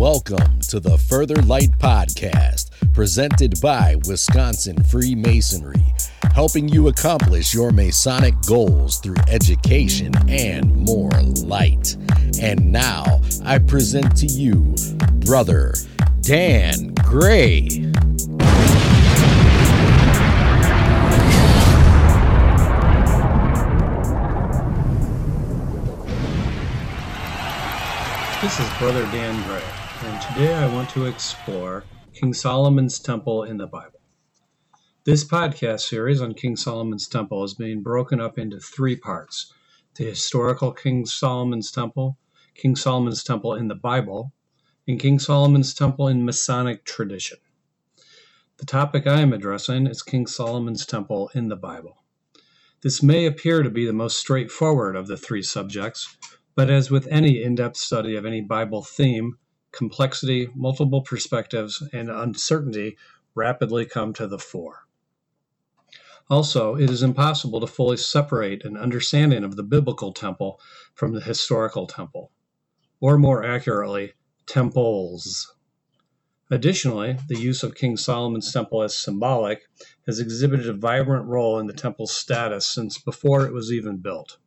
Welcome to the Further Light Podcast, presented by Wisconsin Freemasonry, helping you accomplish your Masonic goals through education and more light. And now I present to you Brother Dan Gray. This is Brother Dan Gray, and today I want to explore King Solomon's Temple in the Bible. This podcast series on King Solomon's Temple is being broken up into three parts the historical King Solomon's Temple, King Solomon's Temple in the Bible, and King Solomon's Temple in Masonic tradition. The topic I am addressing is King Solomon's Temple in the Bible. This may appear to be the most straightforward of the three subjects, but as with any in depth study of any Bible theme, complexity, multiple perspectives, and uncertainty rapidly come to the fore. Also, it is impossible to fully separate an understanding of the biblical temple from the historical temple, or more accurately, temples. Additionally, the use of King Solomon's temple as symbolic has exhibited a vibrant role in the temple's status since before it was even built.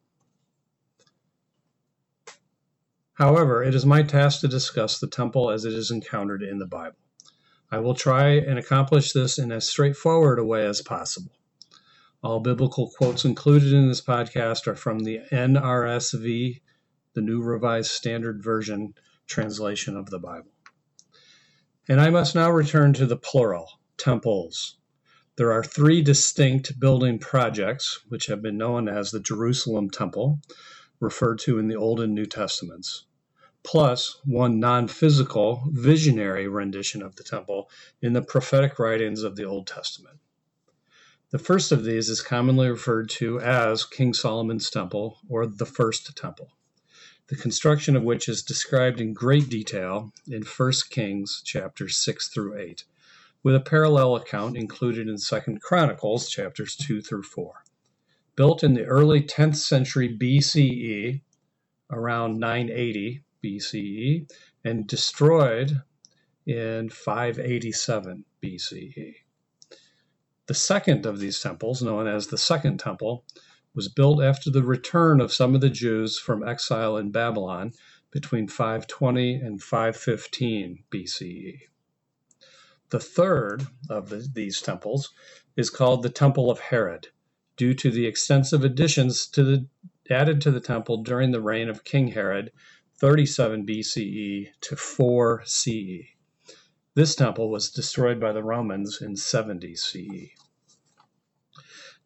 However, it is my task to discuss the temple as it is encountered in the Bible. I will try and accomplish this in as straightforward a way as possible. All biblical quotes included in this podcast are from the NRSV, the New Revised Standard Version translation of the Bible. And I must now return to the plural, temples. There are three distinct building projects, which have been known as the Jerusalem Temple, referred to in the Old and New Testaments, plus one non physical, visionary rendition of the temple in the prophetic writings of the Old Testament. The first of these is commonly referred to as King Solomon's Temple or the First Temple, the construction of which is described in great detail in 1 Kings chapters 6 through 8, with a parallel account included in 2 Chronicles chapters 2 through 4 built in the early 10th century BCE, around 980 BCE, and destroyed in 587 BCE. The second of these temples, known as the Second Temple, was built after the return of some of the Jews from exile in Babylon between 520 and 515 BCE. The third of the, these temples is called the Temple of Herod due to the extensive additions to the, added to the temple during the reign of King Herod, 37 BCE to 4 CE. This temple was destroyed by the Romans in 70 CE.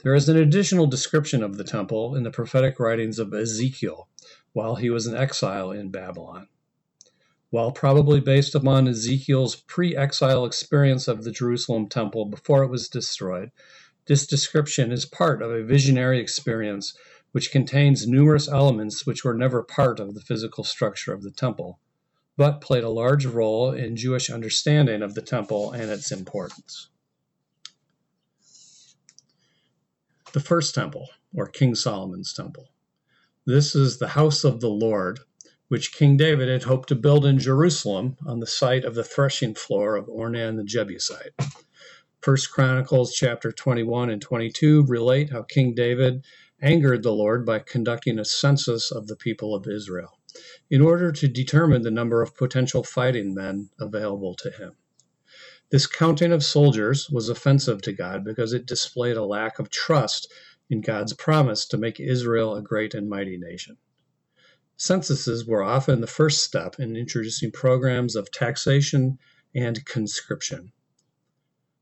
There is an additional description of the temple in the prophetic writings of Ezekiel while he was in exile in Babylon. While probably based upon Ezekiel's pre exile experience of the Jerusalem temple before it was destroyed, this description is part of a visionary experience which contains numerous elements which were never part of the physical structure of the temple, but played a large role in Jewish understanding of the temple and its importance. The first temple, or King Solomon's temple. This is the house of the Lord, which King David had hoped to build in Jerusalem on the site of the threshing floor of Ornan the Jebusite. First Chronicles chapter 21 and 22 relate how King David angered the Lord by conducting a census of the people of Israel in order to determine the number of potential fighting men available to him. This counting of soldiers was offensive to God because it displayed a lack of trust in God's promise to make Israel a great and mighty nation. Censuses were often the first step in introducing programs of taxation and conscription.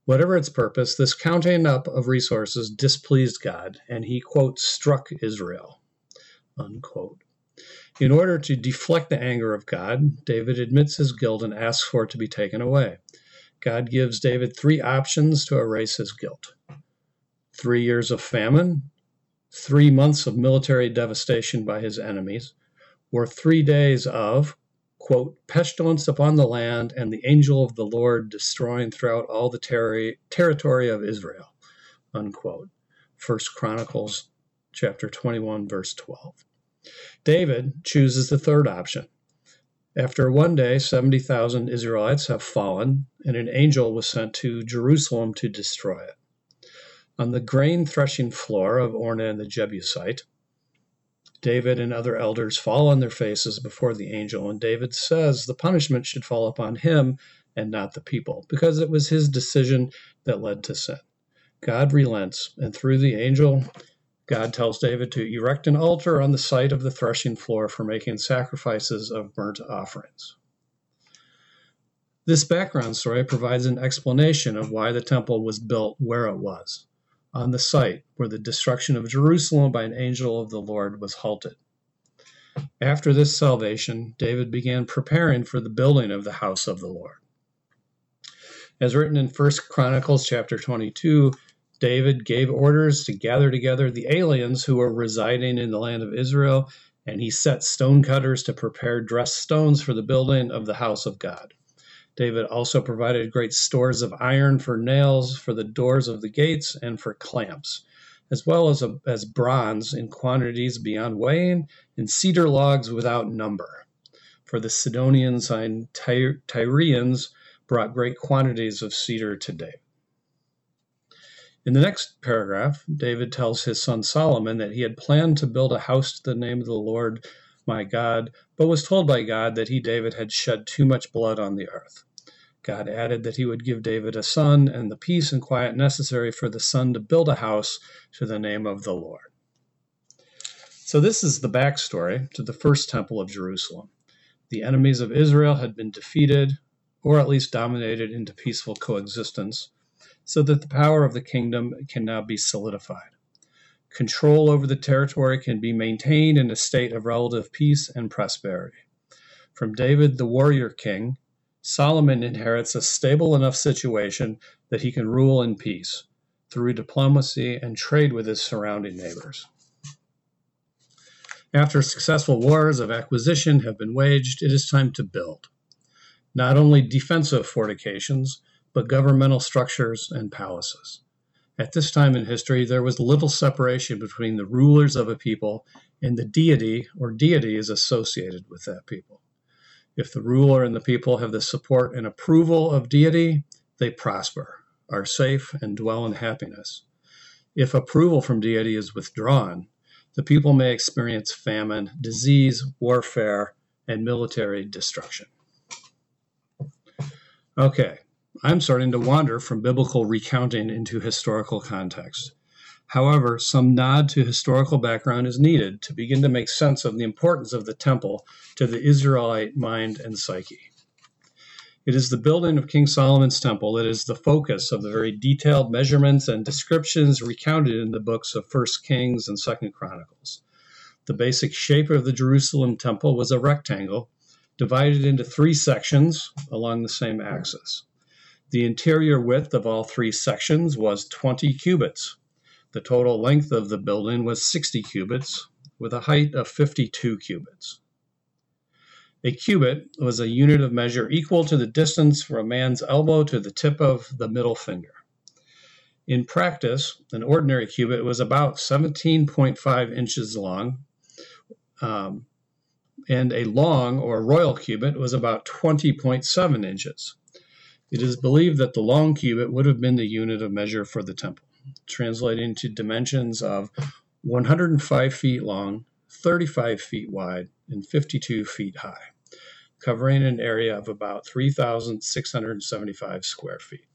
Whatever its purpose, this counting up of resources displeased God, and he, quote, struck Israel, unquote. In order to deflect the anger of God, David admits his guilt and asks for it to be taken away. God gives David three options to erase his guilt three years of famine, three months of military devastation by his enemies, or three days of, quote, pestilence upon the land and the angel of the Lord destroying throughout all the ter- territory of Israel, unquote. First Chronicles chapter 21 verse 12. David chooses the third option. After one day, 70,000 Israelites have fallen, and an angel was sent to Jerusalem to destroy it. On the grain threshing floor of Ornan the Jebusite, David and other elders fall on their faces before the angel, and David says the punishment should fall upon him and not the people, because it was his decision that led to sin. God relents, and through the angel, God tells David to erect an altar on the site of the threshing floor for making sacrifices of burnt offerings. This background story provides an explanation of why the temple was built where it was, on the site where the destruction of Jerusalem by an angel of the Lord was halted. After this salvation, David began preparing for the building of the house of the Lord. As written in 1 Chronicles chapter 22, David gave orders to gather together the aliens who were residing in the land of Israel, and he set stonecutters to prepare dressed stones for the building of the house of God. David also provided great stores of iron for nails for the doors of the gates and for clamps, as well as, a, as bronze in quantities beyond weighing and cedar logs without number. For the Sidonians and Tyrians brought great quantities of cedar to David. In the next paragraph, David tells his son Solomon that he had planned to build a house to the name of the Lord my God, but was told by God that he, David, had shed too much blood on the earth. God added that he would give David a son and the peace and quiet necessary for the son to build a house to the name of the Lord. So, this is the backstory to the first temple of Jerusalem. The enemies of Israel had been defeated, or at least dominated into peaceful coexistence so that the power of the kingdom can now be solidified. Control over the territory can be maintained in a state of relative peace and prosperity. From David, the warrior king, Solomon inherits a stable enough situation that he can rule in peace through diplomacy and trade with his surrounding neighbors. After successful wars of acquisition have been waged, it is time to build. Not only defensive fortifications, but governmental structures and palaces. At this time in history, there was little separation between the rulers of a people and the deity or deities associated with that people. If the ruler and the people have the support and approval of deity, they prosper, are safe, and dwell in happiness. If approval from deity is withdrawn, the people may experience famine, disease, warfare, and military destruction. Okay, I'm starting to wander from biblical recounting into historical context. However, some nod to historical background is needed to begin to make sense of the importance of the temple to the Israelite mind and psyche. It is the building of King Solomon's temple that is the focus of the very detailed measurements and descriptions recounted in the books of 1 Kings and 2 Chronicles. The basic shape of the Jerusalem temple was a rectangle divided into three sections along the same axis. The interior width of all three sections was 20 cubits. The total length of the building was 60 cubits, with a height of 52 cubits. A cubit was a unit of measure equal to the distance from a man's elbow to the tip of the middle finger. In practice, an ordinary cubit was about 17.5 inches long, um, and a long or royal cubit was about 20.7 inches. It is believed that the long cubit would have been the unit of measure for the temple, translating to dimensions of 105 feet long, 35 feet wide, and 52 feet high, covering an area of about 3,675 square feet.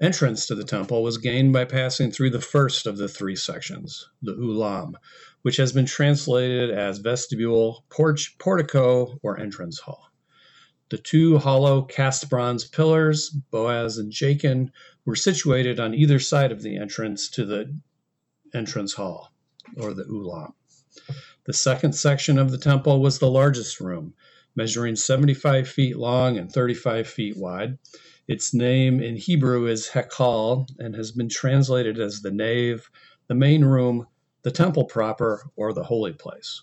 Entrance to the temple was gained by passing through the first of the three sections, the ulam, which has been translated as vestibule, porch, portico, or entrance hall. The two hollow cast bronze pillars, Boaz and Jachin, were situated on either side of the entrance to the entrance hall, or the ulam. The second section of the temple was the largest room, measuring 75 feet long and 35 feet wide. Its name in Hebrew is Hekal and has been translated as the nave, the main room, the temple proper, or the holy place.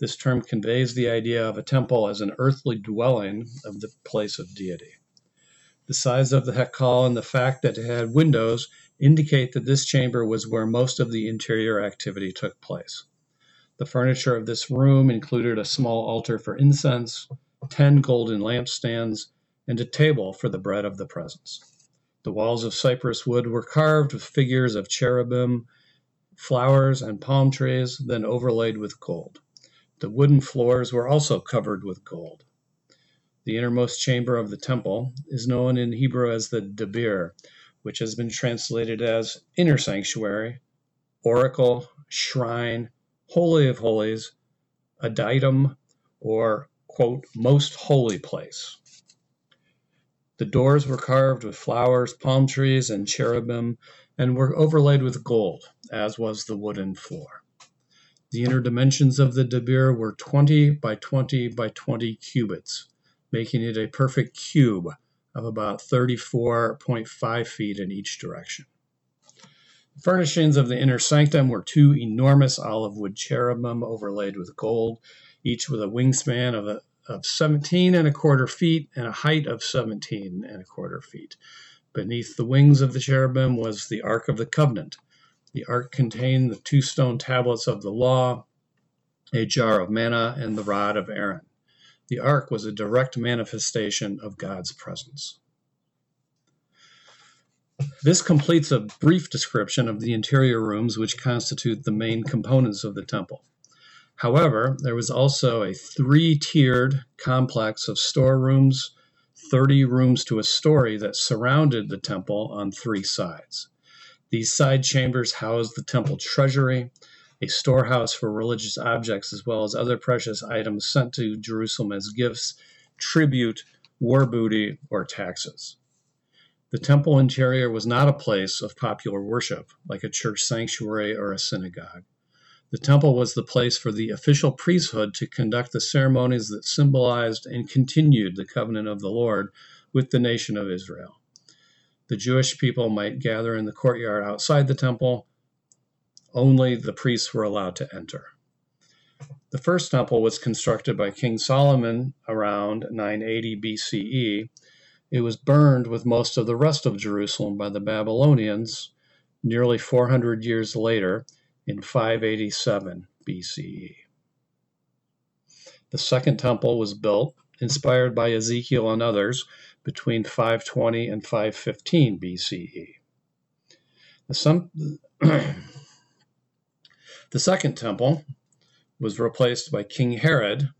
This term conveys the idea of a temple as an earthly dwelling of the place of deity. The size of the Hekal and the fact that it had windows indicate that this chamber was where most of the interior activity took place. The furniture of this room included a small altar for incense, ten golden lampstands, and a table for the bread of the presence. The walls of cypress wood were carved with figures of cherubim, flowers, and palm trees, then overlaid with gold. The wooden floors were also covered with gold. The innermost chamber of the temple is known in Hebrew as the Debir, which has been translated as inner sanctuary, oracle, shrine, holy of holies, adytum, or, quote, most holy place. The doors were carved with flowers, palm trees, and cherubim, and were overlaid with gold, as was the wooden floor. The inner dimensions of the Debir were 20 by 20 by 20 cubits, making it a perfect cube of about 34.5 feet in each direction. The furnishings of the inner sanctum were two enormous olive wood cherubim overlaid with gold, each with a wingspan of, a, of 17 and a quarter feet and a height of 17 and a quarter feet. Beneath the wings of the cherubim was the Ark of the Covenant. The ark contained the two stone tablets of the law, a jar of manna, and the rod of Aaron. The ark was a direct manifestation of God's presence. This completes a brief description of the interior rooms which constitute the main components of the temple. However, there was also a three tiered complex of storerooms, 30 rooms to a story that surrounded the temple on three sides. These side chambers housed the temple treasury, a storehouse for religious objects as well as other precious items sent to Jerusalem as gifts, tribute, war booty, or taxes. The temple interior was not a place of popular worship, like a church sanctuary or a synagogue. The temple was the place for the official priesthood to conduct the ceremonies that symbolized and continued the covenant of the Lord with the nation of Israel. The Jewish people might gather in the courtyard outside the temple, only the priests were allowed to enter. The first temple was constructed by King Solomon around 980 BCE. It was burned with most of the rest of Jerusalem by the Babylonians nearly 400 years later in 587 BCE. The second temple was built, inspired by Ezekiel and others, between 520 and 515 BCE. The, The second temple was replaced by King Herod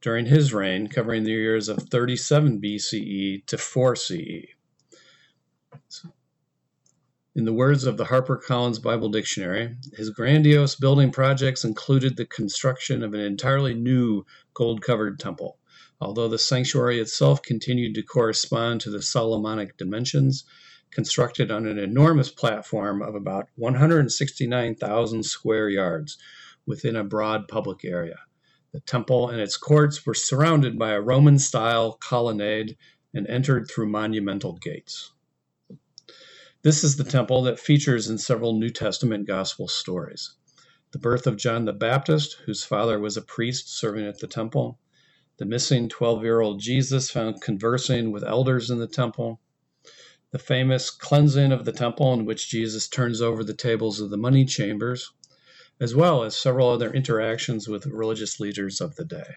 during his reign, covering the years of 37 BCE to 4 CE. In the words of the HarperCollins Bible Dictionary, his grandiose building projects included the construction of an entirely new gold covered temple. Although the sanctuary itself continued to correspond to the Solomonic dimensions, constructed on an enormous platform of about 169,000 square yards within a broad public area. The temple and its courts were surrounded by a Roman style colonnade and entered through monumental gates. This is the temple that features in several New Testament gospel stories. The birth of John the Baptist, whose father was a priest serving at the temple, the missing 12 year old Jesus found conversing with elders in the temple, the famous cleansing of the temple, in which Jesus turns over the tables of the money changers, as well as several other interactions with religious leaders of the day.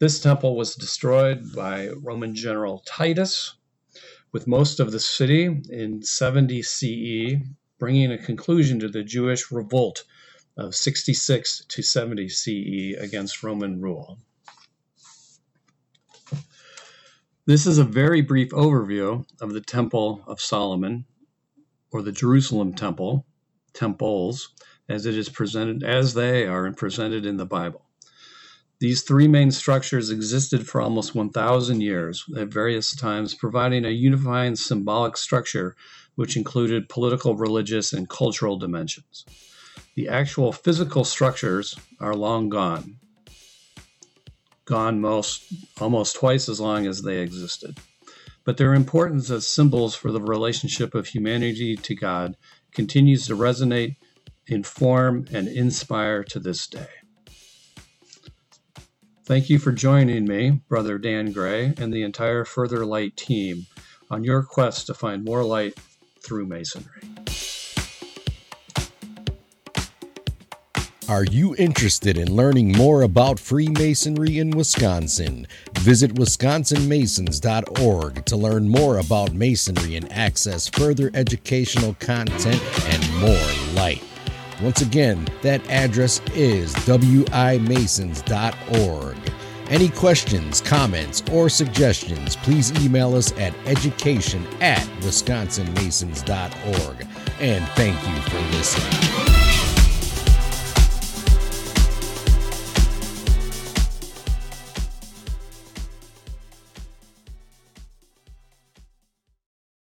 This temple was destroyed by Roman general Titus, with most of the city in 70 CE, bringing a conclusion to the Jewish revolt of 66 to 70 CE against Roman rule. This is a very brief overview of the Temple of Solomon, or the Jerusalem Temple, temples, as it is presented, as they are presented in the Bible. These three main structures existed for almost 1,000 years at various times, providing a unifying symbolic structure which included political, religious, and cultural dimensions. The actual physical structures are long gone, gone most almost twice as long as they existed. But their importance as symbols for the relationship of humanity to God continues to resonate, inform, and inspire to this day. Thank you for joining me, Brother Dan Gray, and the entire Further Light team on your quest to find more light through Masonry. Are you interested in learning more about Freemasonry in Wisconsin? Visit wisconsinmasons.org to learn more about Masonry and access further educational content and more light. Once again, that address is wimasons.org. Any questions, comments, or suggestions, please email us at education at wisconsinmasons.org. And thank you for listening.